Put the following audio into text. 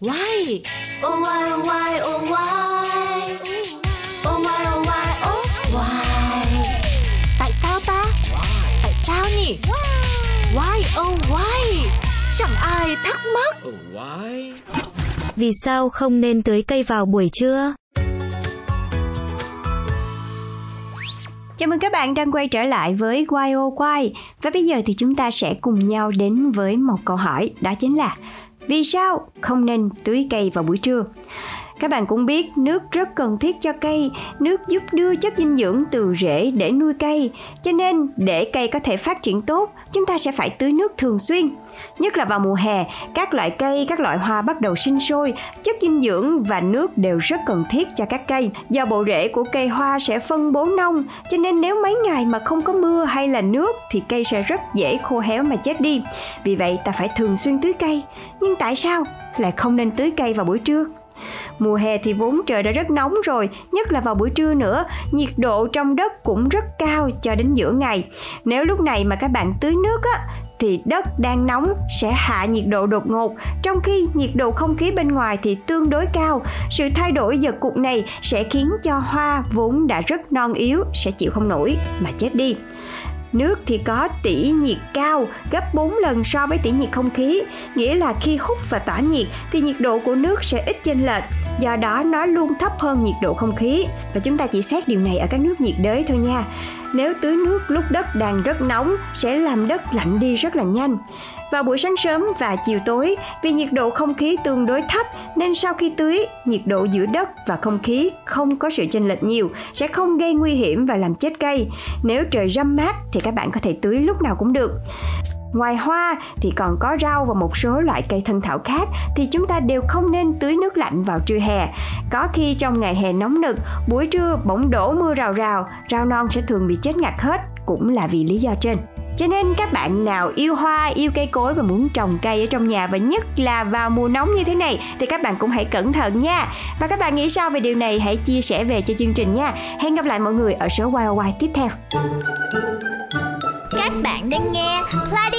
Why? Oh why oh why oh why? Oh why oh why oh why? Tại sao ta? Tại sao nhỉ? Why oh why? Chẳng ai thắc mắc. Oh, why? Vì sao không nên tưới cây vào buổi trưa? Chào mừng các bạn đang quay trở lại với Why Oh Why Và bây giờ thì chúng ta sẽ cùng nhau đến với một câu hỏi Đó chính là vì sao không nên tưới cây vào buổi trưa? Các bạn cũng biết nước rất cần thiết cho cây, nước giúp đưa chất dinh dưỡng từ rễ để nuôi cây. Cho nên để cây có thể phát triển tốt, chúng ta sẽ phải tưới nước thường xuyên. Nhất là vào mùa hè, các loại cây, các loại hoa bắt đầu sinh sôi, chất dinh dưỡng và nước đều rất cần thiết cho các cây. Do bộ rễ của cây hoa sẽ phân bố nông, cho nên nếu mấy ngày mà không có mưa hay là nước thì cây sẽ rất dễ khô héo mà chết đi. Vì vậy ta phải thường xuyên tưới cây. Nhưng tại sao lại không nên tưới cây vào buổi trưa? Mùa hè thì vốn trời đã rất nóng rồi, nhất là vào buổi trưa nữa, nhiệt độ trong đất cũng rất cao cho đến giữa ngày. Nếu lúc này mà các bạn tưới nước á, thì đất đang nóng sẽ hạ nhiệt độ đột ngột, trong khi nhiệt độ không khí bên ngoài thì tương đối cao. Sự thay đổi giật cục này sẽ khiến cho hoa vốn đã rất non yếu sẽ chịu không nổi mà chết đi. Nước thì có tỉ nhiệt cao gấp 4 lần so với tỉ nhiệt không khí, nghĩa là khi hút và tỏa nhiệt thì nhiệt độ của nước sẽ ít chênh lệch, do đó nó luôn thấp hơn nhiệt độ không khí. Và chúng ta chỉ xét điều này ở các nước nhiệt đới thôi nha. Nếu tưới nước lúc đất đang rất nóng sẽ làm đất lạnh đi rất là nhanh. Vào buổi sáng sớm và chiều tối, vì nhiệt độ không khí tương đối thấp nên sau khi tưới, nhiệt độ giữa đất và không khí không có sự chênh lệch nhiều, sẽ không gây nguy hiểm và làm chết cây. Nếu trời râm mát thì các bạn có thể tưới lúc nào cũng được. Ngoài hoa thì còn có rau và một số loại cây thân thảo khác thì chúng ta đều không nên tưới nước lạnh vào trưa hè. Có khi trong ngày hè nóng nực, buổi trưa bỗng đổ mưa rào rào, rau non sẽ thường bị chết ngạt hết, cũng là vì lý do trên. Cho nên các bạn nào yêu hoa, yêu cây cối và muốn trồng cây ở trong nhà và nhất là vào mùa nóng như thế này thì các bạn cũng hãy cẩn thận nha. Và các bạn nghĩ sao về điều này hãy chia sẻ về cho chương trình nha. Hẹn gặp lại mọi người ở số YOY tiếp theo. Các bạn đang nghe Pladio